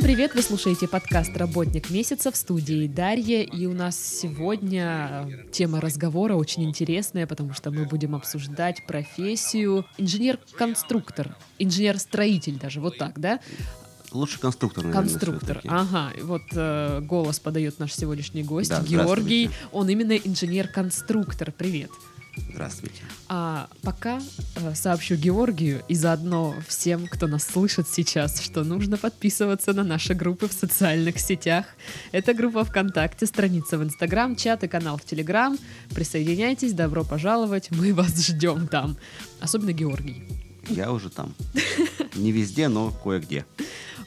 Всем привет! Вы слушаете подкаст «Работник месяца» в студии Дарья. И у нас сегодня тема разговора очень интересная, потому что мы будем обсуждать профессию инженер-конструктор, инженер-строитель даже, вот так, да? Лучше конструктор, наверное. Конструктор, ага. Вот э, голос подает наш сегодняшний гость, Да, Георгий. Он именно инженер-конструктор. Привет. Здравствуйте. А пока э, сообщу Георгию и заодно всем, кто нас слышит сейчас, что нужно подписываться на наши группы в социальных сетях. Это группа ВКонтакте, страница в Инстаграм, чат и канал в Телеграм. Присоединяйтесь, добро пожаловать, мы вас ждем там. Особенно Георгий. Я уже там. Не везде, но кое-где.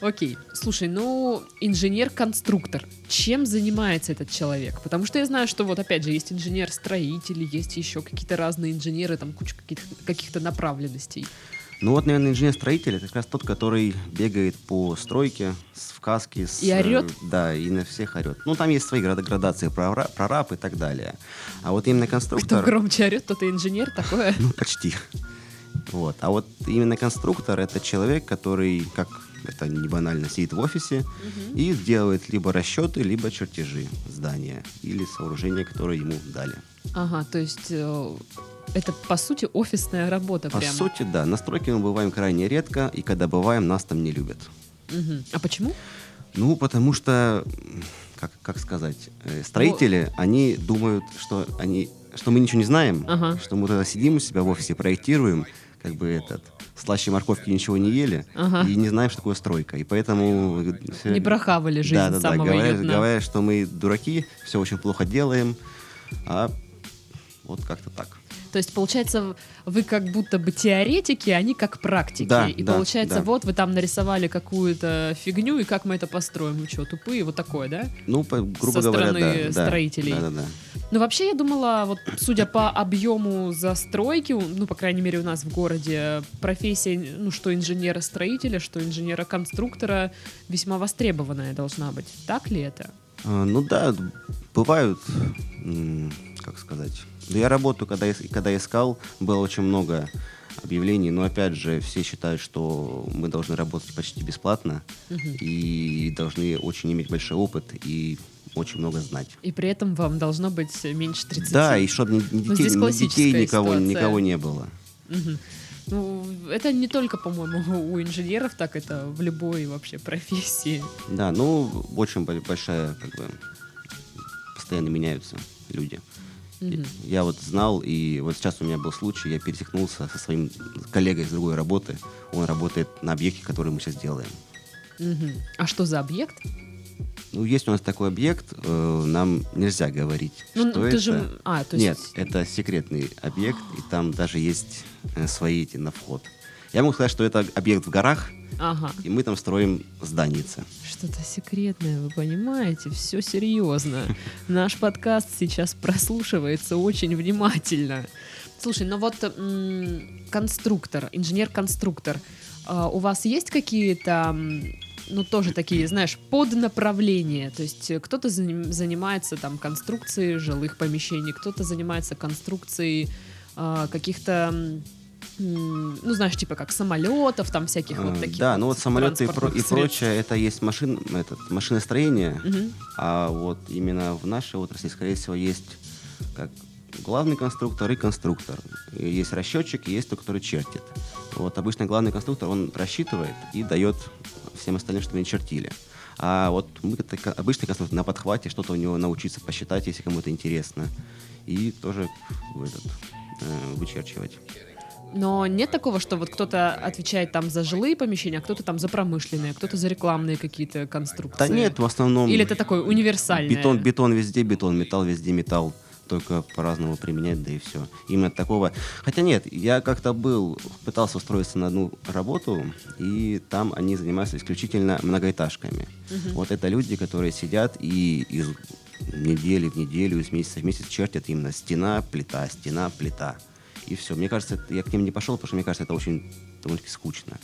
Окей, слушай, ну, инженер-конструктор. Чем занимается этот человек? Потому что я знаю, что вот опять же есть инженер-строитель, есть еще какие-то разные инженеры, там куча каких-то, каких-то направленностей. Ну вот, наверное, инженер-строитель это как раз тот, который бегает по стройке с, в каске. С, И орёт? э, Да, и на всех орет. Ну, там есть свои града- градации, прора- прораб и так далее. А вот именно Кто конструктор... громче орет, тот и инженер, такое. Ну, почти. Вот. А вот именно конструктор это человек, который, как это не банально, сидит в офисе и делает либо расчеты, либо чертежи здания или сооружения, которые ему дали. Ага, то есть э, это по сути офисная работа По прямо. сути, да. На стройке мы бываем крайне редко, и когда бываем, нас там не любят. Мгм. А почему? Ну, потому что, как, как сказать, э, строители, они думают, что они, что мы ничего не знаем, Ага. что мы тогда сидим у себя в офисе, проектируем, как бы этот, слаще морковки ничего не ели, Ага. и не знаем, что такое стройка. И поэтому... э, Не прохавали жизнь да, да, да, дна. говорят, что мы дураки, все очень плохо делаем, а вот как-то так. То есть, получается, вы как будто бы теоретики, а они как практики. Да, и да, получается, да. вот вы там нарисовали какую-то фигню, и как мы это построим? Мы что, тупые? Вот такое, да? Ну, по- грубо Со говоря, стороны да, строителей. Да, да, да. Ну, вообще, я думала, вот судя по объему застройки, ну, по крайней мере, у нас в городе профессия, ну, что инженера-строителя, что инженера-конструктора весьма востребованная должна быть. Так ли это? А, Ну да, бывают, как сказать. Да я работаю, когда, когда искал, было очень много объявлений, но опять же все считают, что мы должны работать почти бесплатно и должны очень иметь большой опыт и очень много знать. И при этом вам должно быть меньше 30. Да, и чтобы ни, ни Ну, детей, ни детей никого, ситуация. никого не было. Мгм. Ну, это не только, по-моему, у инженеров, так это в любой вообще профессии. Да, ну очень бо- большая, как бы, постоянно меняются люди. Мгм. Я вот знал, и вот сейчас у меня был случай, я пересекнулся со своим коллегой из другой работы. Он работает на объекте, который мы сейчас делаем. Мгм. А что за объект? Ну, есть у нас такой объект, э, нам нельзя говорить, Ну, что это. же... А, то Нет, есть... это секретный объект, и там даже есть э, свои эти на вход. Я могу сказать, что это объект в горах, Ага. и мы там строим зданице. Что-то секретное, вы понимаете? Все серьезно. Наш подкаст сейчас прослушивается очень внимательно. Слушай, ну вот конструктор, инженер-конструктор, а, у вас есть какие-то, ну тоже такие, знаешь, поднаправления? То есть э, кто-то заним- занимается там конструкцией жилых помещений, кто-то занимается конструкцией а, каких-то ну, знаешь, типа как самолетов, там всяких вот Э, таких. да, ну вот самолеты и, про- и прочее, это есть машин, этот, машиностроение, Мгм. а вот именно в нашей отрасли, скорее всего, есть как главный конструктор и конструктор. И Есть расчетчик, и есть тот, который чертит. Вот обычно главный конструктор, он рассчитывает и дает всем остальным, чтобы они чертили. А вот мы, обычный конструктор, на подхвате что-то у него научиться посчитать, если кому-то интересно. И тоже этот, э, вычерчивать. Но нет такого, что вот кто-то отвечает там за жилые помещения, а кто-то там за промышленные, а кто-то за рекламные какие-то конструкции. Да нет, в основном... Или это такое универсальное? Бетон, бетон везде бетон, металл везде металл. Только по-разному применять, да и все. Именно такого. Хотя нет, я как-то был, пытался устроиться на одну работу, и там они занимаются исключительно многоэтажками. Вот это люди, которые сидят и из недели в неделю, из месяца в месяц чертят именно стена, плита, стена, плита. И все. Мне кажется, я к ним не пошел, потому что мне кажется, это очень довольно-таки скучно.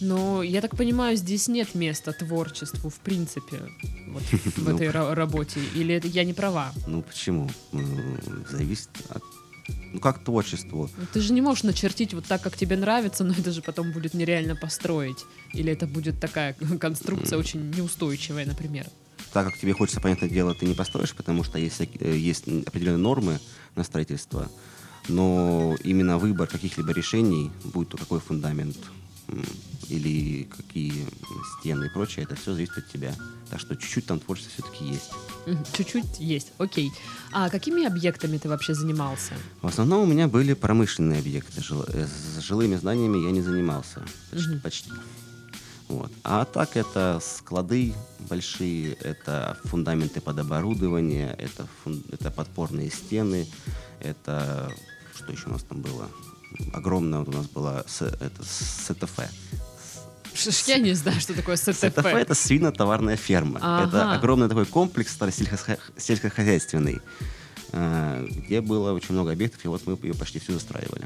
Но я так понимаю, здесь нет места творчеству в принципе вот, в этой ра- работе. Или это я не права? Ну почему? Зависит от ну, как творчеству. Ну, Ты же не можешь начертить вот так, как тебе нравится, но это же потом будет нереально построить. Или это будет такая конструкция очень неустойчивая, например. Так как тебе хочется, понятное дело, ты не построишь, потому что есть, э, есть определенные нормы на строительство, но именно выбор каких-либо решений, будь то какой фундамент или какие стены и прочее, это все зависит от тебя. Так что чуть-чуть там творчество все-таки есть. Чуть-чуть есть, окей. А какими объектами ты вообще занимался? В основном у меня были промышленные объекты. Жил- э, С жилыми зданиями я не занимался. Почти. Мгм. почти. Вот. А так это склады большие, это фундаменты под оборудование, это, фун- это подпорные стены, это... Что еще у нас там было? Огромная вот у нас была с- это, СТФ. Я не знаю, что такое СТФ. СТФ это свино-товарная ферма. Ага. Это огромный такой комплекс сельскохозяйственный, э, где было очень много объектов, и вот мы ее почти всю застраивали.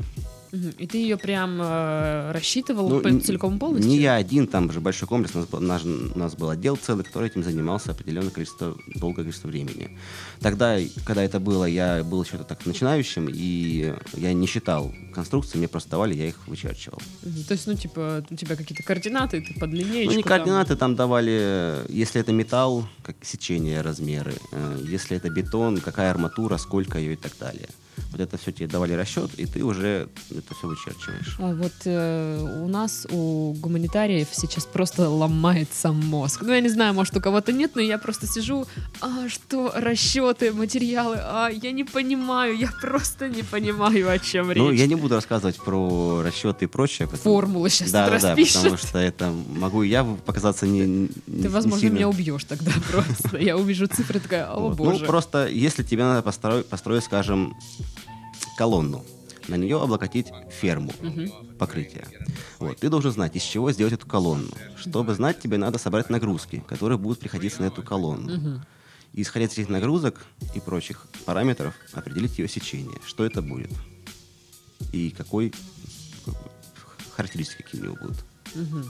И ты ее прям э, рассчитывал Ну, по- целиком полностью? Не я один, там же большой комплекс, у нас, был, наш- у нас был отдел целый, который этим занимался определенное количество, долгое количество времени. Тогда, когда это было, я был еще так начинающим, и я не считал конструкции, мне просто давали, я их вычерчивал. Мгм. То есть, ну, типа, у тебя какие-то координаты, ты под линеечку Ну, не там- координаты там давали, если это металл, как сечение, размеры, э, если это бетон, какая арматура, сколько ее и так далее. Вот это все тебе давали расчет, и ты уже это все вычерчиваешь. А вот э, у нас, у гуманитариев сейчас просто ломается мозг. Ну, я не знаю, может, у кого-то нет, но я просто сижу, а что, расчеты, материалы, а я не понимаю, я просто не понимаю, о чем речь. Ну, я не буду рассказывать про расчеты и прочее. потому- Формулы сейчас да, да, да, потому что это могу я показаться не, не Ты, возможно, сильно- меня убьешь тогда просто. Я увижу цифры, такая, о Вот. боже. Ну, просто если тебе надо построить, построить, скажем, колонну, на нее облокотить ферму, Мгм. покрытие. Вот. Ты должен знать, из чего сделать эту колонну. Чтобы знать, тебе надо собрать нагрузки, которые будут приходиться на эту колонну. Мгм. И исходя из этих нагрузок и прочих параметров, определить ее сечение, что это будет. И какой характеристики какие у него будут. Мгм.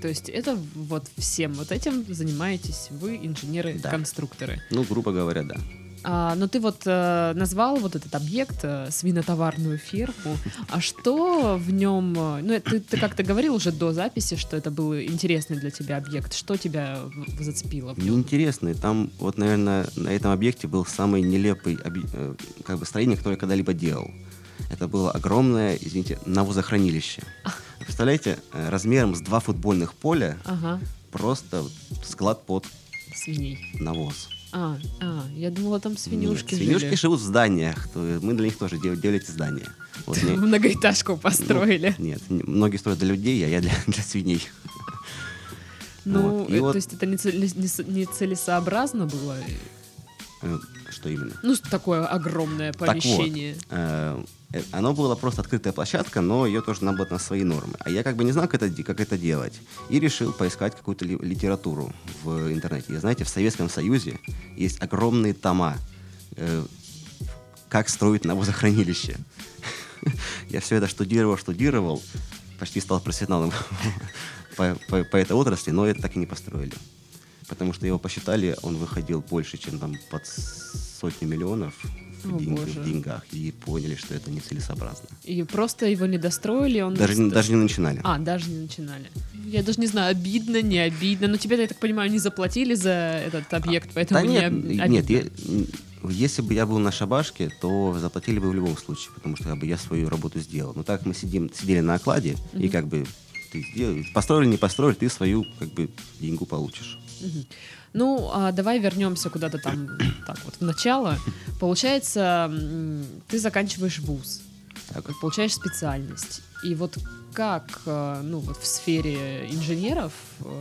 То есть это вот всем вот этим занимаетесь вы, инженеры-конструкторы. Ну, грубо говоря, да. А, но ты вот э, назвал вот этот объект э, свинотоварную ферму. А что в нем? э, Ну, ты, ты как-то говорил уже до записи, что это был интересный для тебя объект. Что тебя зацепило в нем? Неинтересный. Там, вот, наверное, на этом объекте был самый нелепый объ- э, как бы строение, которое я когда-либо делал. Это было огромное, извините, навозохранилище. Представляете, э, размером с два футбольных поля Ага, просто склад под свиней. навоз. А, а, я думала, там свинюшки Нет, свинюшки жили. живут в зданиях. мы для них тоже дел- делали эти здания. Вот мне- Многоэтажку построили. Ну, нет, многие строят для людей, а я для, для свиней. Ну, Вот, и э, вот- то есть это не, цели- не не было? Э, Что именно? Ну, такое огромное Так вот, помещение. э, оно было просто открытая площадка, но ее тоже надо было на свои нормы. А я как бы не знал, как это, как это делать. И решил поискать какую-то ли- литературу в интернете. И знаете, в Советском Союзе есть огромные тома, э, как строить навозохранилище. Я все это штудировал, штудировал, почти стал профессионалом по, этой отрасли, но это так и не построили. Потому что его посчитали, он выходил больше, чем там под сотню миллионов в, О, день- боже. в деньгах. И поняли, что это нецелесообразно. И просто его не достроили, он... Даже, не- даже не начинали. А, даже не начинали. Я даже не знаю, обидно, не обидно. Но тебе, я так понимаю, не заплатили за этот объект, поэтому да не нет, об- нет, обидно. я- если бы я был на шабашке, то заплатили бы в любом случае, потому что как бы я свою работу сделал. Но так мы сидим, сидели на окладе, и как бы ты построили, не построили, ты свою как бы деньгу получишь. Ну, а давай вернемся куда-то там, так вот, в начало. Получается, ты заканчиваешь вуз, Так. получаешь специальность. И вот как, э, ну, вот в сфере инженеров э,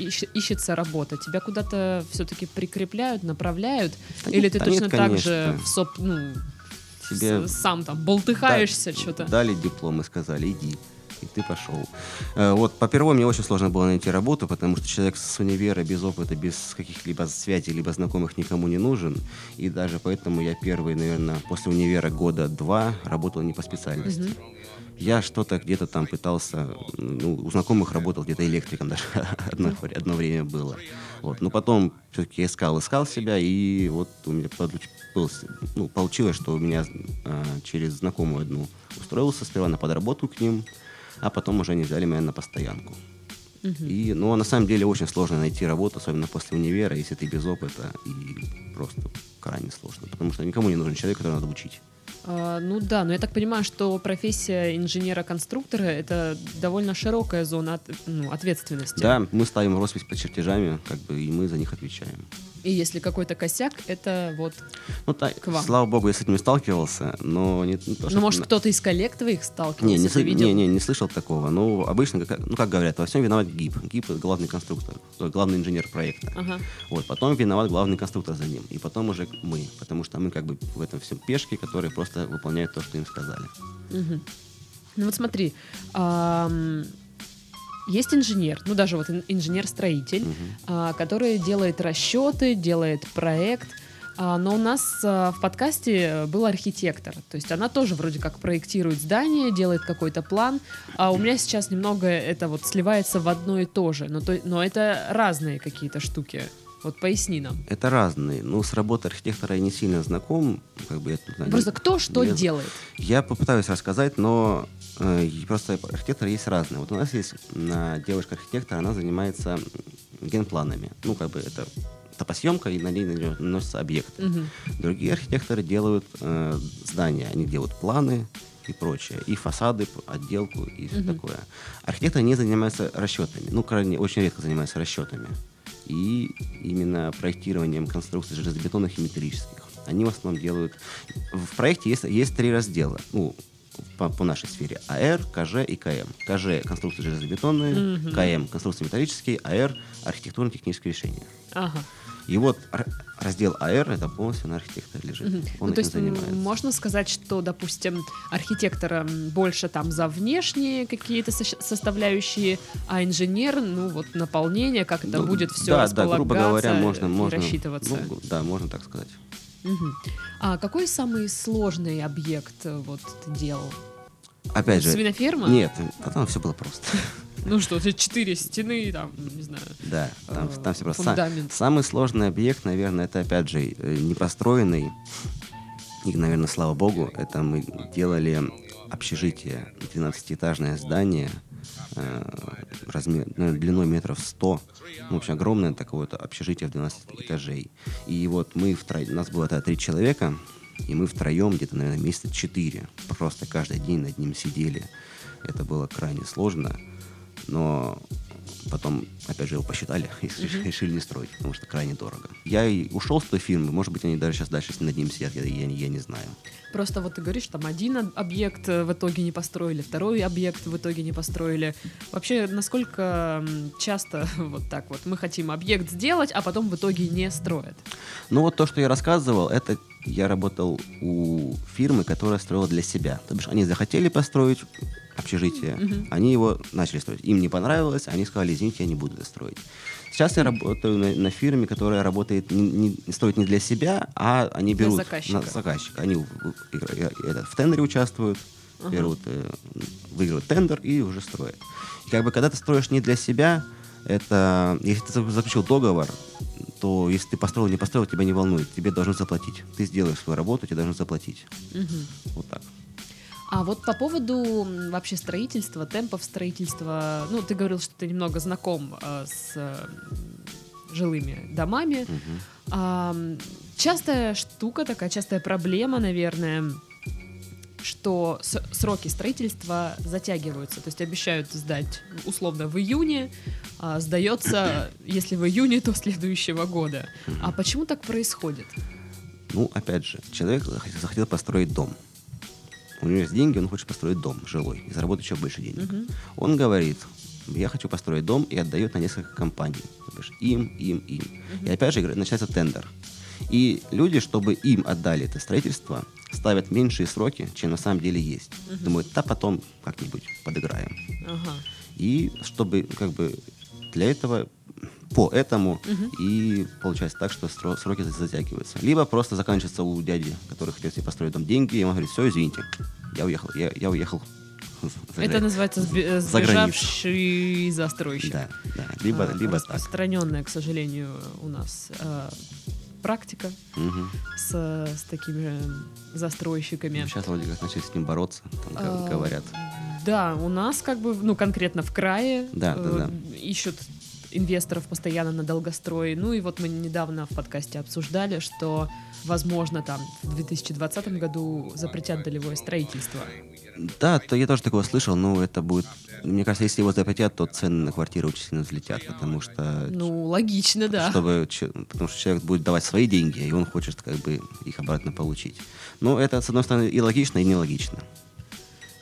ищ- ищется работа? Тебя куда-то все-таки прикрепляют, направляют? Да Или нет, ты да точно нет, так конечно. же в соп, ну, Тебе сам там болтыхаешься да- что-то? Дали диплом и сказали, иди. И ты пошел. Э, вот по первому мне очень сложно было найти работу, потому что человек с универа без опыта, без каких-либо связей, либо знакомых никому не нужен. И даже поэтому я первый, наверное, после универа года два работал не по специальности. Mm-hmm. Я что-то где-то там пытался, ну, у знакомых работал где-то электриком даже одно, одно время было. Вот. Но потом все-таки искал, искал себя, и вот у меня ну, получилось, что у меня а, через знакомую одну устроился сперва на подработку к ним, а потом уже они взяли меня на постоянку. Uh-huh. И, ну, на самом деле очень сложно найти работу, особенно после универа, если ты без опыта, и просто крайне сложно, потому что никому не нужен человек, которого надо учить. А, ну да, но я так понимаю, что профессия инженера-конструктора это довольно широкая зона от, ну, ответственности. Да, мы ставим роспись под чертежами, как бы, и мы за них отвечаем. И если какой-то косяк, это вот ну, та, к вам. Слава богу, я с этим не сталкивался, но не, не то, Ну, может, кто-то из коллег твоих сталкивался? Не, не, видел? не, не, не слышал такого. Ну, обычно, как, ну, как говорят, во всем виноват ГИП. ГИП — это главный конструктор, главный инженер проекта. Ага. Вот, потом виноват главный конструктор за ним. И потом уже мы, потому что мы как бы в этом всем пешки, которые просто выполняют то, что им сказали. Угу. Ну вот смотри, эм, есть инженер, ну даже вот инженер-строитель, угу. который делает расчеты, делает проект. А, но у нас а, в подкасте был архитектор. То есть она тоже вроде как проектирует здание, делает какой-то план. А у меня сейчас немного это вот сливается в одно и то же. Но, то, но это разные какие-то штуки. Вот поясни нам. Это разные. Ну, с работой архитектора я не сильно знаком. Как бы, я, Просто кто что я, делает? Я попытаюсь рассказать, но просто архитекторы есть разные. Вот у нас есть э, девушка-архитектор, она занимается генпланами. Ну, как бы это топосъемка, и на ней наносятся объекты. Угу. Другие архитекторы делают э, здания, они делают планы, и прочее, и фасады, отделку и все угу. такое. Архитекторы не занимаются расчетами, ну, крайне, очень редко занимаются расчетами и именно проектированием конструкций железобетонных и металлических. Они в основном делают... В проекте есть, есть три раздела. Ну, по, по нашей сфере. АР, КЖ и КМ. КЖ – конструкции железобетонные, mm-hmm. КМ – конструкции металлические, АР – архитектурно-технические решения. Ага. И вот раздел АР это полностью на архитектора лежит. Угу. Он ну, то есть занимается. можно сказать, что, допустим, архитектора больше там за внешние какие-то со- составляющие, а инженер, ну вот наполнение, как это ну, будет все да, располагаться да, грубо говоря, можно, можно, рассчитываться. Ну, да, можно так сказать. Угу. А какой самый сложный объект э, вот ты делал? Опять же. Свиноферма? Нет, там все было просто. Ну что, это четыре стены, там, не знаю. Да, там, э, там все просто. Фундамент. Самый сложный объект, наверное, это опять же э, непостроенный. И, наверное, слава богу, это мы делали общежитие, 12-этажное здание, э, размер, ну, длиной метров 100. Ну, в общем, огромное такое вот общежитие в 12 этажей. И вот мы втроем, нас было тогда три человека, и мы втроем где-то, наверное, месяца четыре просто каждый день над ним сидели. Это было крайне сложно но потом, опять же, его посчитали и uh-huh. решили не строить, потому что крайне дорого. Я и ушел с той фирмы, может быть, они даже сейчас дальше над ним сидят, я, я, я не знаю. Просто вот ты говоришь, там один объект э, в итоге не построили, второй объект в итоге не построили. Вообще, насколько часто вот так вот мы хотим объект сделать, а потом в итоге не строят? Ну вот то, что я рассказывал, это я работал у фирмы, которая строила для себя. То бишь они захотели построить общежитие, mm-hmm. они его начали строить. Им не понравилось, они сказали, извините, я не буду это строить. Сейчас я работаю на, на фирме, которая работает не, не строит не для себя, а они берут для заказчика. На заказчика. Они в, в, в тендере участвуют, uh-huh. берут, э, выигрывают тендер и уже строят. И как бы когда ты строишь не для себя, это если ты заключил договор, то если ты построил, не построил, тебя не волнует, тебе должны заплатить. Ты сделаешь свою работу, тебе должны заплатить. Угу. Вот так. А вот по поводу вообще строительства, темпов строительства, ну, ты говорил, что ты немного знаком э, с э, жилыми домами. Угу. А, частая штука, такая частая проблема, наверное, что сроки строительства затягиваются. То есть обещают сдать условно в июне, а сдается, если в июне, то следующего года. А почему так происходит? Ну, опять же, человек захотел построить дом у него есть деньги, он хочет построить дом жилой и заработать еще больше денег. Угу. Он говорит, я хочу построить дом и отдает на несколько компаний. Им, им, им. Угу. И опять же начинается тендер. И люди, чтобы им отдали это строительство, ставят меньшие сроки, чем на самом деле есть. Думают, да потом как-нибудь подыграем. Ага. И чтобы как бы для этого по этому и получается так, что сроки затягиваются. Либо просто заканчивается у дяди, который хотел себе построить дом деньги, и он говорит, все, извините, я уехал, я, я уехал. Это границу». называется За границу. сбежавший застройщик. Да, да. Либо, А, либо так. Распространенная, к сожалению, у нас э, практика Мгм. с, с такими застройщиками. Сейчас вроде как начали с ним бороться, там А, говорят. Да, у нас как бы, ну, конкретно в крае Да, да, э, да. ищут инвесторов постоянно на долгострой. Ну и вот мы недавно в подкасте обсуждали, что, возможно, там в 2020 году запретят долевое строительство. Да, то я тоже такого слышал, но это будет... Мне кажется, если его запретят, то цены на квартиры очень сильно взлетят, потому что... Ну, логично, да. Чтобы, потому что человек будет давать свои деньги, и он хочет как бы их обратно получить. Но это, с одной стороны, и логично, и нелогично.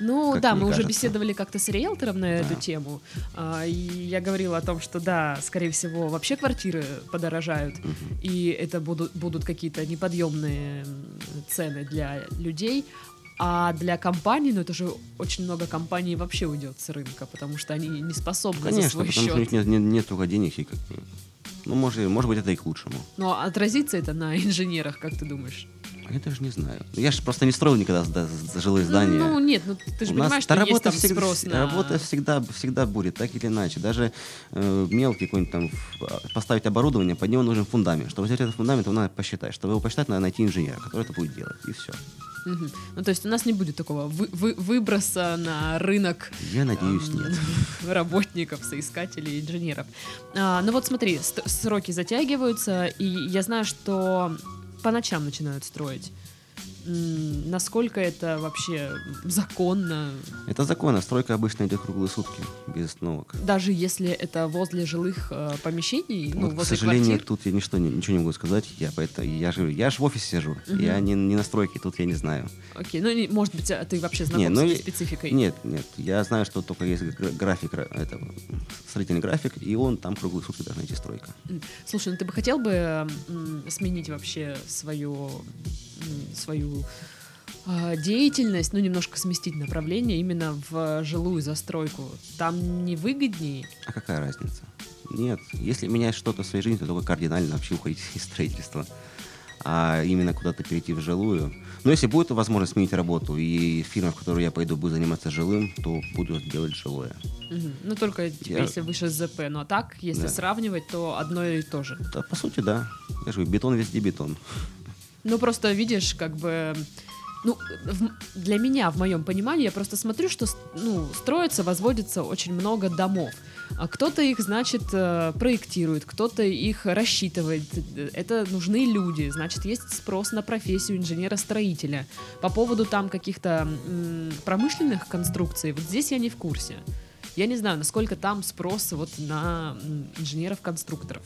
Ну как да, мы уже кажется. беседовали как-то с риэлтором на эту Да. тему, а, и я говорила о том, что да, скорее всего, вообще квартиры подорожают, и это будут, будут какие-то неподъемные цены для людей. А для компаний, ну это же очень много компаний вообще уйдет с рынка, потому что они не способны за Конечно, свой потому что у них счет. нет, нет, нет только денег, и как бы... Ну, может, может быть, это и к лучшему. Но отразится это на инженерах, как ты думаешь? А Я даже не знаю. Я же просто не строил никогда жилые здания. Ну нет, ну ты же У понимаешь, что есть работа там всегда, спрос на... Работа всегда, всегда будет, так или иначе. Даже э, мелкий какой-нибудь там в- поставить оборудование, под него нужен фундамент. Чтобы взять этот фундамент, его надо посчитать. Чтобы его посчитать, надо найти инженера, который это будет делать. И все. Мгм. Ну, то есть у нас не будет такого вы- вы- выброса на рынок Я надеюсь, эм, нет. работников, соискателей, инженеров. А, ну вот смотри, сроки затягиваются, и я знаю, что по ночам начинают строить. Насколько это вообще законно, Это закон, а стройка обычно идет круглые сутки, без остановок. даже если это возле жилых э, помещений, ну, Вот, к возле сожалению, квартир? тут я ничто, ничего не могу сказать. Я, поэтому, я, же, я же в офисе сижу. Мгм. Я не, не на стройке, тут я не знаю. Окей, ну, не- может быть, а ты вообще знаком Не, ну с этой спецификой? Нет, нет. Я знаю, что только есть гра- график, ра- этого, строительный график, и он там круглые сутки должна идти стройка. Слушай, ну ты бы хотел бы сменить вообще свою, свою а, деятельность, ну, немножко сместить направление именно в жилую застройку? Там не выгоднее? А какая разница? Нет, если менять что-то в своей жизни, то только кардинально вообще уходить из строительства. А именно куда-то перейти в жилую. Но если будет возможность сменить работу, и фирма, в которую я пойду, будет заниматься жилым, то буду делать жилое. Мгм. Ну, только типа, Я- если выше ЗП. Ну, а так, если Да. сравнивать, то одно и то же. Да, по сути, да. Я же говорю, бетон везде бетон. Ну, просто видишь, как бы... Ну, в- для меня, в моем понимании, я просто смотрю, что ну, строится, возводится очень много домов. А кто-то их, значит, э, проектирует, кто-то их рассчитывает. Это нужны люди, значит, есть спрос на профессию инженера-строителя. По поводу там каких-то промышленных конструкций, вот здесь я не в курсе. Я не знаю, насколько там спрос вот на инженеров-конструкторов.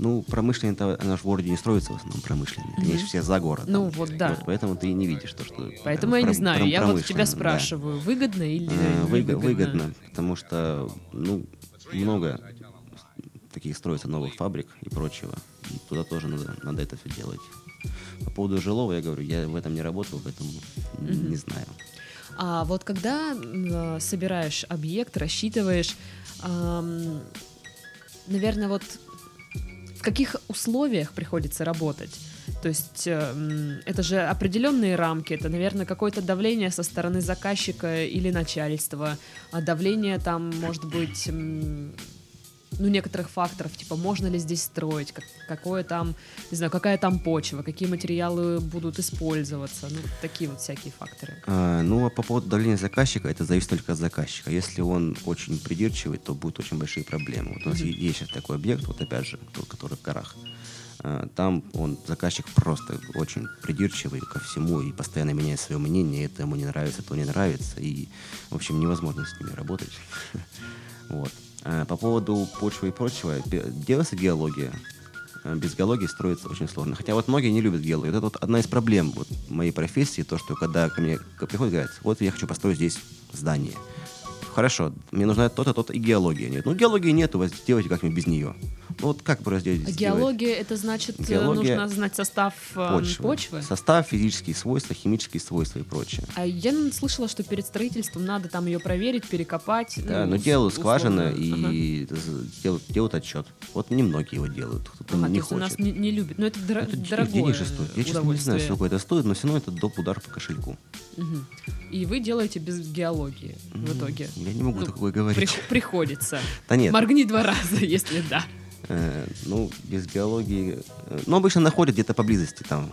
Ну, промышленный, это, она же в городе не строится в основном промышленный. Они же все за городом. Ну, вот да. поэтому ты и не видишь то, что... Поэтому я не знаю. Я вот тебя промышленно, да. спрашиваю, выгодно или Э, выго-? Выгодно, потому что, ну, много таких строится новых фабрик и прочего. И туда тоже надо, надо это все делать. По поводу жилого, я говорю, я в этом не работал, поэтому н- не знаю. А вот когда э, собираешь объект, рассчитываешь, ам, наверное, вот в каких условиях приходится работать? То есть э, это же определенные рамки, это, наверное, какое-то давление со стороны заказчика или начальства, а давление там может быть ну, некоторых факторов, типа, можно ли здесь строить, как- какое там, не знаю, какая там почва, какие материалы будут использоваться, ну, такие вот всякие факторы. А, ну, а по поводу давления заказчика, это зависит только от заказчика. Если он очень придирчивый, то будут очень большие проблемы. Вот у нас Мгм. есть сейчас такой объект, вот опять же, тот, который в горах. А, Там он, заказчик просто очень придирчивый ко всему и постоянно меняет свое мнение, это ему не нравится, то не нравится, и, в общем, невозможно с ними работать. Вот. А По поводу почвы и прочего, делается геология. А Без геологии строится очень сложно. Хотя вот многие не любят геологию. Это вот одна из проблем вот моей профессии, то, что когда ко мне приходят говорят, вот я хочу построить здесь здание. Хорошо, мне нужна то-то, то-то и геология нет. Ну, геологии нет, у вас делайте как-нибудь без нее. Ну, вот как бы разделить? А геология это значит э, Геология- нужно знать состав э, почвы. почвы? Состав, физические свойства, химические свойства и прочее. А я слышала, что перед строительством надо там ее проверить, перекопать. Да, ну, но делают скважины Ага. и з- делают, делают отчет. Вот немногие его делают, кто-то Ага, не есть у хочет. нас не, не любят. Но это, дро- это дорогое денег же стоит. Я, честно, не знаю, сколько это стоит, но все равно это доп. удар по кошельку. Мгм. И вы делаете без геологии в итоге. Я не могу Ну, такое говорить. Прих- приходится. Да нет, Моргни два раза, если да. Э, ну, без биологии... э, Ну, обычно находят где-то поблизости, там,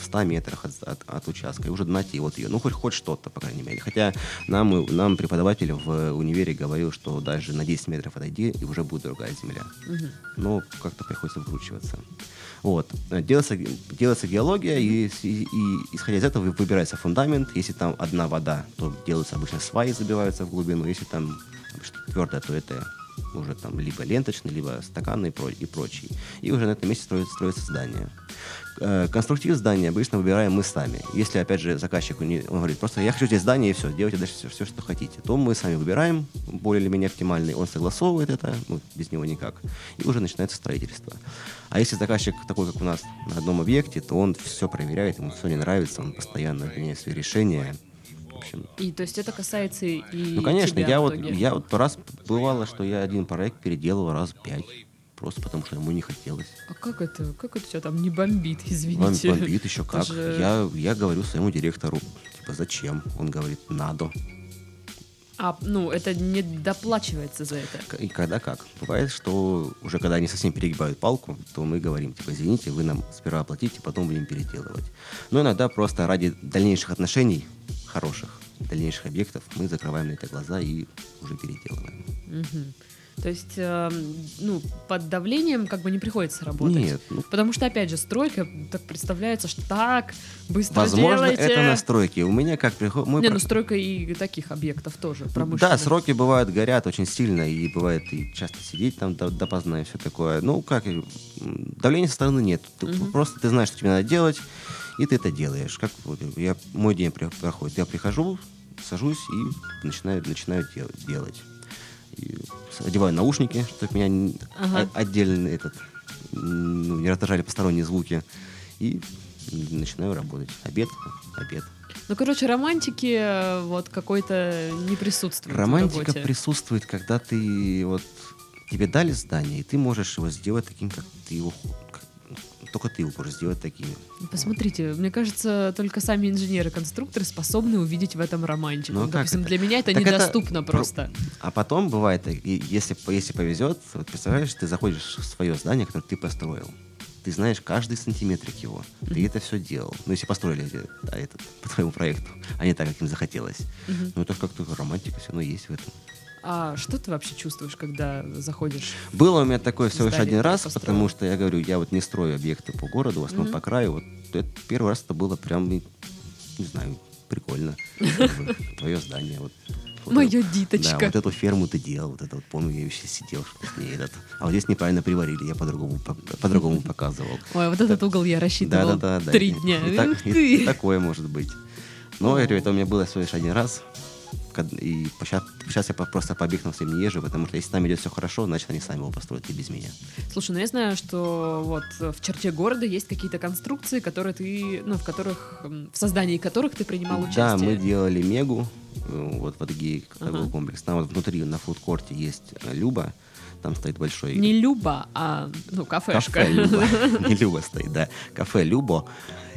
в 100 метрах от, от- от участка, и уже найти вот ее. Ну, хоть, хоть что-то, по крайней мере. Хотя нам, нам преподаватель в универе говорил, что даже на 10 метров отойди, и уже будет другая земля. Мгм. но как-то приходится выкручиваться. Вот. Делается, делается геология, и, и- и исходя из этого вы- выбирается фундамент. Если там одна вода, то делаются обычно сваи, забиваются в глубину. Если там твердое, то это уже там либо ленточный, либо стаканный и, про- и прочий. И уже на этом месте строится, строится здание. Э, Конструктив здания обычно выбираем мы сами. Если, опять же, заказчик он говорит, просто я хочу здесь здание и все, делайте дальше все, все, что хотите, то мы сами выбираем более или менее оптимальный, он согласовывает это, ну, без него никак, и уже начинается строительство. А если заказчик такой, как у нас на одном объекте, то он все проверяет, ему все не нравится, он постоянно меняет свои решения. Общем, И то есть это касается и ну, конечно, тебя я вот, я вот раз бывало, что я один проект переделал раз пять, просто потому что ему не хотелось. А как это, как это все там не бомбит, Бом- извините? Бомбит еще как. же- Я, я говорю своему директору, типа, зачем? Он говорит, надо. А, ну, это не доплачивается за это. И когда как. Бывает, что уже когда они совсем перегибают палку, то мы говорим, типа, извините, вы нам сперва оплатите, потом будем переделывать. Но иногда просто ради дальнейших отношений, хороших, дальнейших объектов, мы закрываем на это глаза и уже переделываем. Мгм. То есть, эм, ну, под давлением как бы не приходится работать. Нет, ну, Потому что, опять же, стройка, так представляется, что так, быстро возможно, делайте. это настройки. У меня как приходит... Не, ну стройка и таких объектов тоже, промышленных. Да, сроки бывают горят очень сильно, и бывает и часто сидеть там до- допоздна и все такое. Ну, как, давления со стороны нет. Ты Мгм. Просто ты знаешь, что тебе надо делать, и ты это делаешь. Как вот я, мой день проходит. Я прихожу, сажусь и начинаю, начинаю дел- делать. И одеваю наушники, чтобы меня Ага. отдельно этот, ну, не раздражали посторонние звуки. И начинаю работать. Обед, обед. Ну, короче, романтики э, вот какой-то не присутствует Романтика присутствует, когда ты вот тебе дали здание, и ты можешь его сделать таким, как ты его хо- как- только ты можешь сделать таким. Посмотрите, мне кажется, только сами инженеры-конструкторы способны увидеть в этом романтику. Ну, как допустим, это? для меня это Так это недоступно про- просто. А потом бывает, и если, если повезет, вот представляешь, ты заходишь в свое здание, которое ты построил. Ты знаешь каждый сантиметрик его. Ты это все делал. Ну, если построили эти- да, этот, по твоему проекту, а не так, как им захотелось. Мгм. Ну, это как-то романтика все равно есть в этом. А что ты вообще чувствуешь, когда заходишь? Было у меня такое всего лишь один раз, построил. потому что я говорю, я вот не строю объекты по городу, в основном Мгм. по краю. Вот это первый раз это было прям, не знаю, прикольно. Твое здание. Вот, Вот Моя это- диточка. Да, вот эту ферму ты делал, вот это вот, помню, я еще сидел, что с ней этот. А вот здесь неправильно приварили, я по-другому, по- по-другому показывал. Ой, вот этот угол я рассчитывал Да, да, да. три дня. И, так- Ух и ты. такое может быть. Но я говорю, это у меня было всего лишь один раз. И сейчас, сейчас я просто по объектам своим не езжу, потому что если там идет все хорошо, значит они сами его построят и без меня. Слушай, ну я знаю, что вот в черте города есть какие-то конструкции, которые ты, ну, в которых, в создании которых ты принимал участие. Да, мы делали Мегу, э, вот в Адыгее торговый Ага. комплекс. Там вот внутри на фудкорте есть э, Люба, там стоит большой... Не Люба, а ну, кафешка. Кафе Люба. Не Люба стоит, да. Кафе Любо.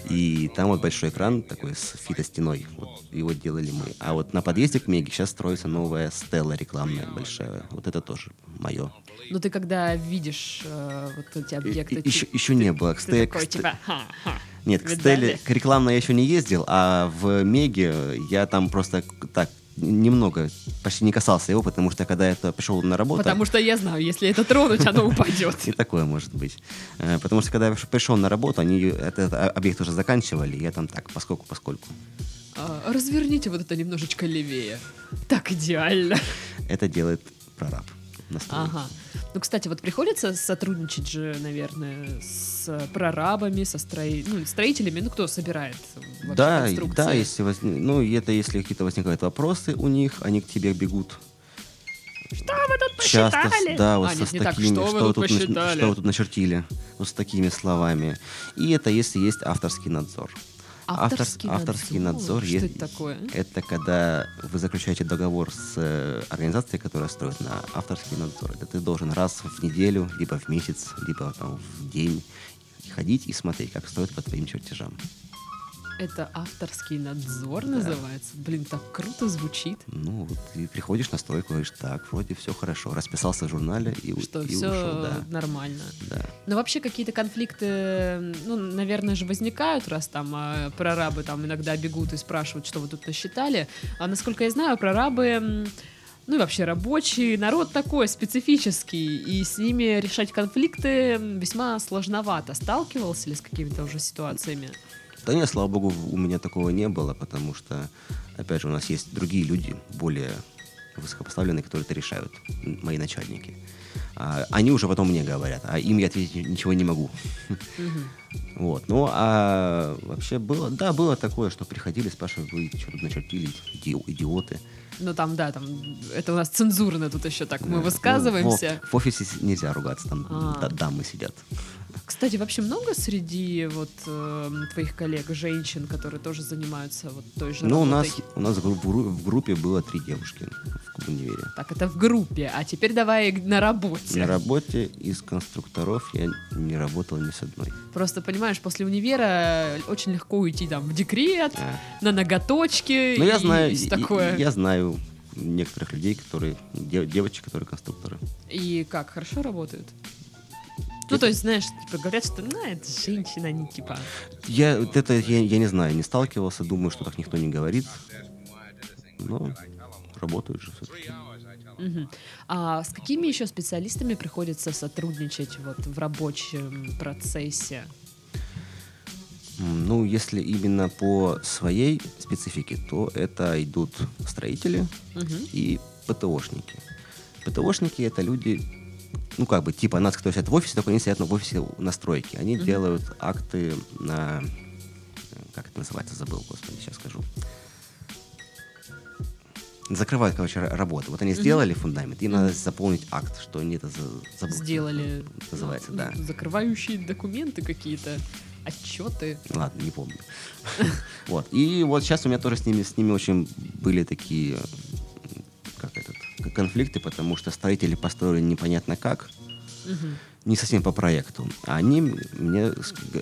И там вот большой экран такой с фитостеной. Вот его делали мы. А вот на подъезде к Меге сейчас строится новая стела рекламная большая. Вот это тоже мое. Ну ты когда видишь э, вот эти объекты... ты- еще, еще не было. Ты стеле- такой, типа, ха-ха. Нет, к стеле, к рекламной я еще не ездил, а в Меге я там просто так немного, почти не касался его, потому что когда я пришел на работу... Потому что я знаю, если это тронуть, оно упадет. И такое может быть. Э, Потому что когда я пришел на работу, они этот а- объект уже заканчивали, я там так, поскольку, поскольку. А, Разверните вот это немножечко левее. Так идеально. Это делает прораб. На стройке. Ага. Ну, кстати, вот приходится сотрудничать же, наверное, с прорабами, со строи... ну, строителями, ну, кто собирает вообще Да, конструкции. да, если возни- ну, это если какие-то возникают вопросы у них, они к тебе бегут. Что вы тут часто, посчитали? да, вот А, со- нет, с не так, такими, что вы что, тут посчитали? что вы тут начертили, вот с такими словами. И это если есть авторский надзор. Авторский, Автор- авторский надзор Что есть- это такое? Это когда вы заключаете договор с э, организацией, которая строит на авторский надзор. Это ты должен раз в неделю, либо в месяц, либо там, в день ходить и смотреть, как строят по твоим чертежам. Это авторский надзор называется? Блин, так круто звучит. Ну, вот ты приходишь на стройку, говоришь, так, вроде все хорошо. Расписался в журнале и, Что и все ушел, да. нормально. да. Но вообще какие-то конфликты, ну, наверное же, возникают, раз там а, прорабы там иногда бегут и спрашивают, что вы тут насчитали. А насколько я знаю, прорабы, ну и вообще рабочий народ такой специфический, и с ними решать конфликты весьма сложновато. Сталкивался ли с какими-то уже ситуациями? Да нет, слава богу, у меня такого не было, потому что, опять же, у нас есть другие люди, более высокопоставленные, которые это решают, мои начальники. А, они уже потом мне говорят, а им я ответить ничего не могу. Вот. Ну, а вообще было, да, было такое, что приходили, спрашивали, вы что тут начертили, иди- идиоты. Ну там, да, там, это у нас цензурно тут еще так, мы Да. высказываемся. Ну, в, офисе нельзя ругаться, там А. да- дамы сидят. Кстати, вообще много среди вот эм, твоих коллег женщин, которые тоже занимаются вот той же Ну, у нас, работой? у нас в, в группе было три девушки в универе. Так, это в группе, а теперь давай на работе. На работе из конструкторов я не работал ни с одной. Просто, понимаешь, после универа очень легко уйти там в декрет, А. на ноготочки Но Ну, я и знаю, и- такое. и- я знаю некоторых людей, которые дев- девочек, которые конструкторы. И как, хорошо работают? Ну, то есть, знаешь, типа, говорят, что, ну, это женщина, они типа... Я вот это я, я не знаю, не сталкивался, думаю, что так никто не говорит. Но работают же все-таки. Мгм. А с какими еще специалистами приходится сотрудничать вот в рабочем процессе? Ну, если именно по своей специфике, то это идут строители Мгм. и ПТОшники. ПТОшники это люди, ну как бы типа нас, кто сидят в офисе, только они сидят в офисе на стройке. Они Мгм. делают акты на... Как это называется? Забыл, господи, сейчас скажу. Закрывают, короче, ра- работу. Вот они сделали фундамент, им надо заполнить акт, что они это за- забыл. Сделали Называется, ну, да. закрывающие документы какие-то, отчеты. Ладно, не помню. Вот. И вот сейчас у меня тоже с ними, с ними очень были такие как этот, конфликты, потому что строители построили непонятно как, Мгм. не совсем по проекту. А они мне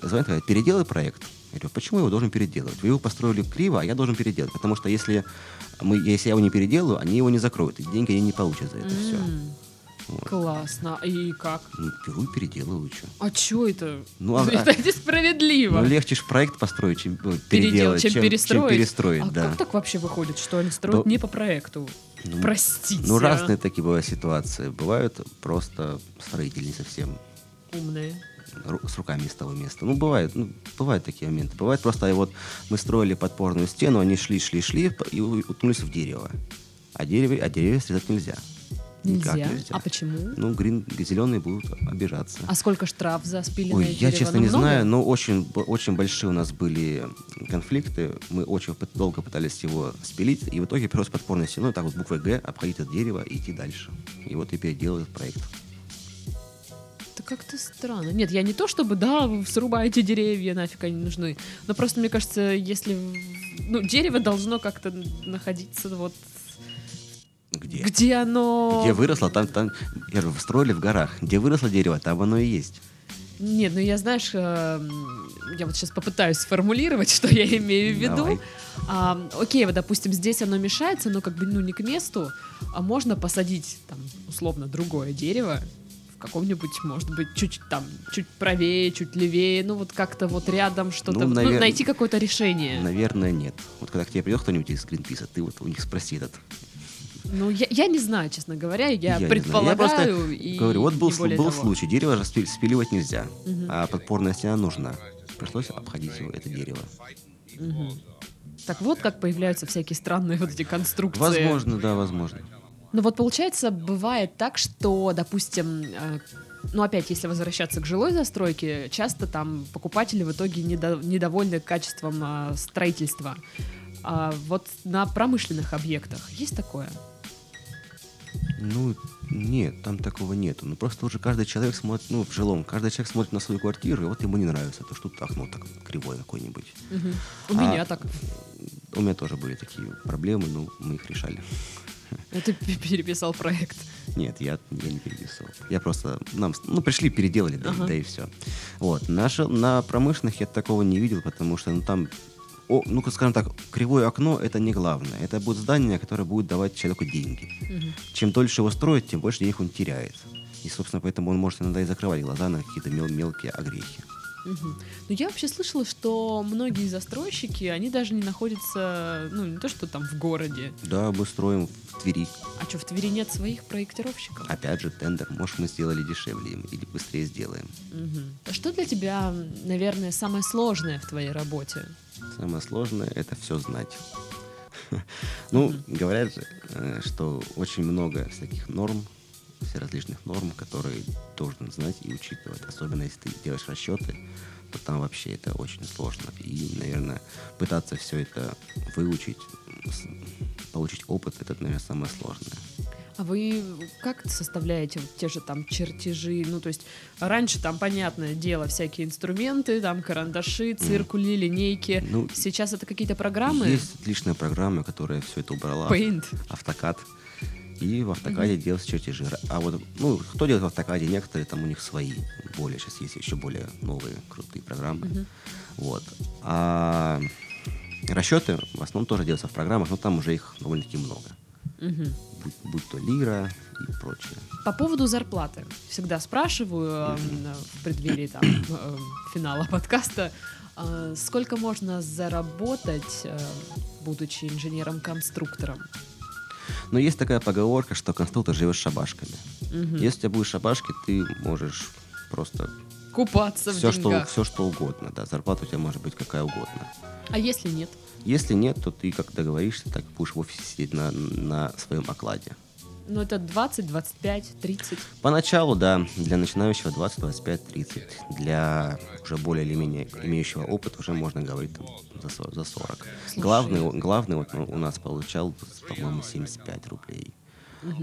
звонят, говорят, переделай проект. Я говорю, почему я его должен переделывать? Вы его построили криво, а я должен переделать. Потому что если, мы, если я его не переделаю, они его не закроют, и деньги они не получат за это все. М, Классно. И как? Ну, беру и переделываю, что. А чё это? Ну, а- это несправедливо. Ну, легче ж проект построить, чем Переделать, переделать, чем, перестроить. перестроить, а да. как так вообще выходит, что они строят Да. не по проекту? Ну, Простите. Ну, а. разные такие бывают ситуации. Бывают просто строители не совсем Умные. с руками из того места. Ну, бывает, ну, бывают такие моменты. Бывает просто, вот мы строили подпорную стену, они шли, шли, шли и у- уткнулись в дерево. А дерево, а деревья срезать нельзя. Нельзя. Никак нельзя. А почему? Ну, грин, зеленые будут обижаться. А сколько штраф за спиленное Ой, дерево? я честно Ну, не много? знаю, но очень, очень большие у нас были конфликты. Мы очень долго пытались его спилить, и в итоге пришлось подпорной стеной так вот буквой Г обходить это дерево и идти дальше. И вот и переделал этот проект. Это как-то странно. Нет, я не то чтобы, да, вы срубаете деревья, нафиг они нужны. Но просто, мне кажется, если... Ну, дерево должно как-то находиться вот... Где? Где оно... Где выросло, там, там, я же строили в горах. Где выросло дерево, там оно и есть. Нет, ну я, знаешь, эм, я вот сейчас попытаюсь сформулировать, что я имею в виду. Давай. А, окей, вот, допустим, здесь оно мешается, но как бы, ну, не к месту, а можно посадить, там, условно, другое дерево в каком-нибудь, может быть, чуть там, чуть правее, чуть левее, ну, вот как-то вот рядом что-то, Ну, вот, ну, навер- найти какое-то решение. Наверное, нет. Вот когда к тебе придет кто-нибудь из Гринписа, ты вот у них спроси этот. Ну, я, я не знаю, честно говоря, я, знаю. предполагаю просто и говорю, вот был, был того. случай, дерево же спи- спиливать нельзя, Мгм. а подпорная стена нужна. Пришлось обходить его, это дерево. Мгм. Так вот, как появляются всякие странные вот эти конструкции. Возможно, да, возможно. Ну вот получается, бывает так, что, допустим, э, ну опять, если возвращаться к жилой застройке, часто там покупатели в итоге недо- недовольны качеством а, строительства. А вот на промышленных объектах есть такое? Ну, нет, там такого нету. Ну, просто уже каждый человек смотрит, ну, в жилом, каждый человек смотрит на свою квартиру, и вот ему не нравится то, что тут окно так кривое какое-нибудь. Мгм. У А- меня так. У меня тоже были такие проблемы, но мы их решали. Это переписал проект. Нет, я, я не переписывал. Я просто, нам, ну, пришли, переделали, да, Ага. да и все. Вот, на, жи- на промышленных я такого не видел, потому что, ну, там, о, ну, скажем так, кривое окно — это не главное. Это будет здание, которое будет давать человеку деньги. Мгм. Чем дольше его строить, тем больше денег он теряет. И, собственно, поэтому он может иногда и закрывать глаза на какие-то мел- мелкие огрехи. Мгм. Ну, я вообще слышала, что многие застройщики, они даже не находятся, ну, не то, что там в городе. Да, мы строим в Твери. А что, в Твери нет своих проектировщиков? Опять же, тендер. Может, мы сделали дешевле им или быстрее сделаем. А Что для тебя, наверное, самое сложное в твоей работе? Самое сложное — это все знать. Ну, говорят же, э, что очень много всяких норм, всеразличных норм, которые должен знать и учитывать. Особенно если ты делаешь расчеты, то там вообще это очень сложно. И, наверное, пытаться все это выучить, получить опыт, это, наверное, самое сложное. А вы как составляете вот те же там чертежи? Ну, то есть раньше там, понятное дело, всякие инструменты, там карандаши, циркули, линейки. Ну, Сейчас это какие-то программы? Есть отличная программа, которая все это убрала. Paint. автокад. И в автокаде делать чертежи. А вот, ну, кто делает в автокаде, некоторые там у них свои. Более, сейчас есть еще более новые крутые программы. Мгм. Вот. А расчеты в основном тоже делаются в программах, но там уже их довольно-таки много. Мгм. Будь, будь то лира и прочее. По поводу зарплаты. Всегда спрашиваю э, в преддверии там, э, финала подкаста, э, сколько можно заработать, э, будучи инженером-конструктором? Но есть такая поговорка, что конструктор живет шабашками. Мгм. Если у тебя будут шабашки, ты можешь просто Купаться все в что, деньгах. все, что угодно. Да, зарплата у тебя может быть какая угодно. А если нет? Если нет, то ты как договоришься, так и будешь в офисе сидеть на, на своем окладе. Ну, это 20, 25, 30. Поначалу, да, для начинающего 20, 25, 30. Для уже более или менее имеющего опыт уже можно говорить там, за 40. За 40. Слушай. Главный, главный вот у нас получал, по-моему, 75 рублей.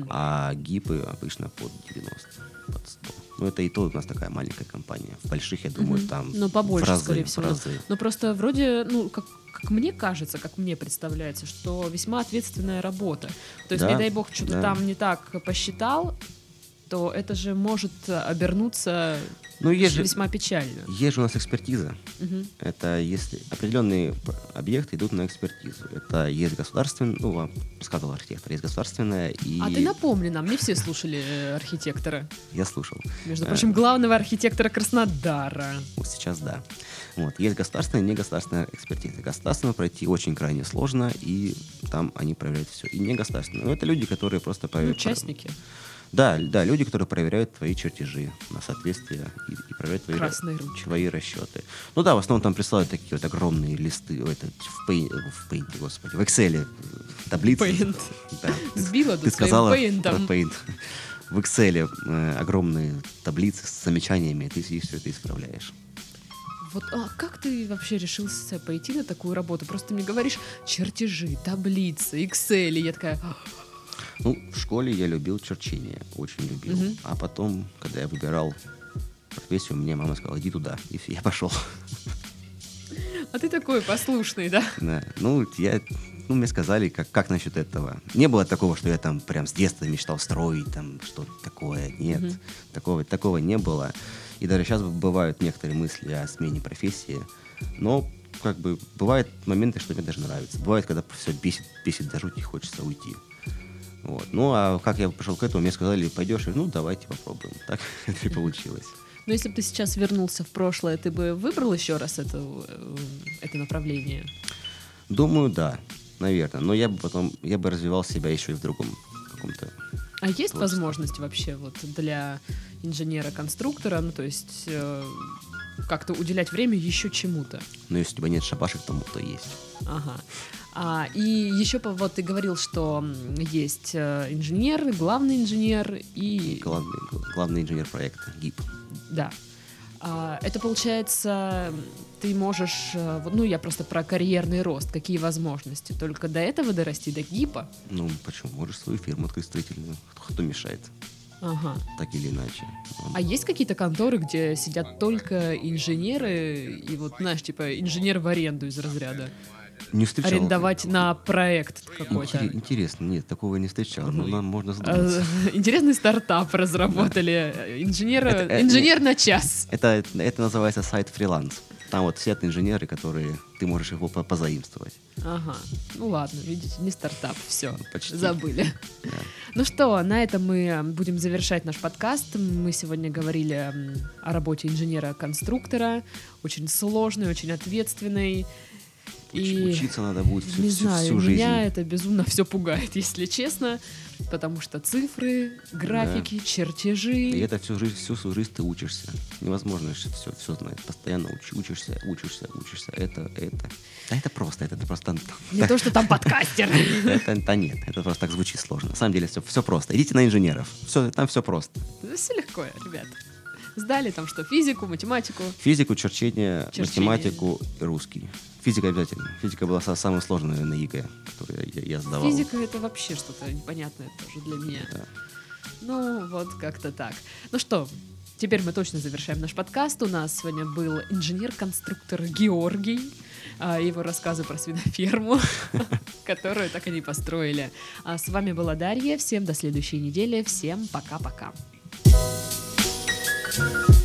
А гипы обычно под 90, под 100. Ну, это и то у нас такая маленькая компания. В больших, я думаю, Мгм. там Ну, побольше, в разы, скорее в всего. разы. Но просто вроде, ну, как, как мне кажется, как мне представляется, что весьма ответственная работа. То есть, Да, не дай бог, что-то да. там не так посчитал, то это же может обернуться Ну, есть же, весьма печально. есть же у нас экспертиза. Мгм. Это если определенные объекты идут на экспертизу. Это есть государственная, ну, вам сказал архитектор, есть государственная и... А ты напомни нам, не все слушали э, архитектора. Я слушал. Между Э. прочим, главного архитектора Краснодара. Вот сейчас да. Вот. Есть государственная и негосударственная экспертиза. Государственную пройти очень крайне сложно, и там они проверяют все. И негосударственную. Но это люди, которые просто Ну, участники. Да, да, люди, которые проверяют твои чертежи на соответствие и, и проверяют твои, твои расчеты. Ну да, в основном там присылают такие вот огромные листы, ой, это, в, Paint, в Paint, господи, в Excel э, таблицы. Paint. Да. Сбила Ты сказала про. Paint. В Excel э, огромные таблицы с замечаниями, и ты все это исправляешь. Вот а как ты вообще решился пойти на такую работу? Просто мне говоришь чертежи, таблицы, Excel, и я такая, «А, Ну, в школе я любил черчение, очень любил. Мгм. А потом, когда я выбирал профессию, мне мама сказала, иди туда. И я пошел. а ты такой послушный, да? Да. Ну, я, ну, мне сказали, как, как насчет этого. Не было такого, что я там прям с детства мечтал строить, там, что-то такое. Нет, Мгм. такого, такого не было. И даже сейчас бывают некоторые мысли о смене профессии. Но, как бы, бывают моменты, что мне даже нравится. Бывает, когда все бесит, бесит до жути, хочется уйти. Вот. Ну, а как я пришел к этому, мне сказали, пойдешь? Ну, давайте попробуем. Так это и получилось. Но если бы ты сейчас вернулся в прошлое, ты бы выбрал еще раз это, э, это направление? Думаю, да, наверное. Но я бы потом, я бы развивал себя еще и в другом каком-то А есть возможность вообще вот для инженера-конструктора, ну то есть э, как-то уделять время еще чему-то? Но если у тебя нет шабашек, то, то есть. Ага. А, и еще вот ты говорил, что есть э, инженер, главный инженер и Главный, главный инженер проекта, ГИП. да. А, это получается, ты можешь, э, вот, ну я просто про карьерный рост, какие возможности, только до этого дорасти, до гипа. Ну, почему? Можешь свою фирму открыть строительную. Кто, кто мешает? Ага. Так или иначе. А есть какие-то конторы, где сидят только инженеры, и вот, знаешь, типа инженер в аренду из разряда? Не встречал. Арендовать на проект какой-то. Интере- Интересно, нет, такого не встречал. Но Ну, нам можно Э, задуматься. Интересный стартап разработали. Инженер, Это, э, инженер на час. Это, это называется сайт фриланс. Там вот сидят инженеры, которые ты можешь его по- позаимствовать. Ага. Ну ладно, видите, не стартап, все, Почти. забыли. Да. Ну что, на этом мы будем завершать наш подкаст. Мы сегодня говорили о работе инженера-конструктора. Очень сложный, очень ответственный. Уч- Учиться надо будет всю, не всю- знаю, всю жизнь. меня это безумно все пугает, если честно, потому что цифры, графики, чертежи. И это всю жизнь, всю свою жизнь ты учишься. Невозможно все, все знать. Постоянно уч- учишься, учишься, учишься. Это, это. Да это просто, это, это просто... Не то, что там подкастер. Да нет, это просто так звучит сложно. На самом деле все, все просто. Идите на инженеров. Все, там все просто. Все легко, ребят. Сдали там что, физику, математику. Физику, черчение, Черчение. математику и русский. Физика обязательно. Физика была са- самая сложная, наверное, ЕГЭ, которую я, я сдавал. Физика это вообще что-то непонятное тоже для меня. Да. Ну, вот как-то так. Ну что, теперь мы точно завершаем наш подкаст. У нас сегодня был инженер-конструктор Георгий. а, Его рассказы про свиноферму, которую так и не построили. А с вами была Дарья. Всем до следующей недели. Всем пока-пока. Thank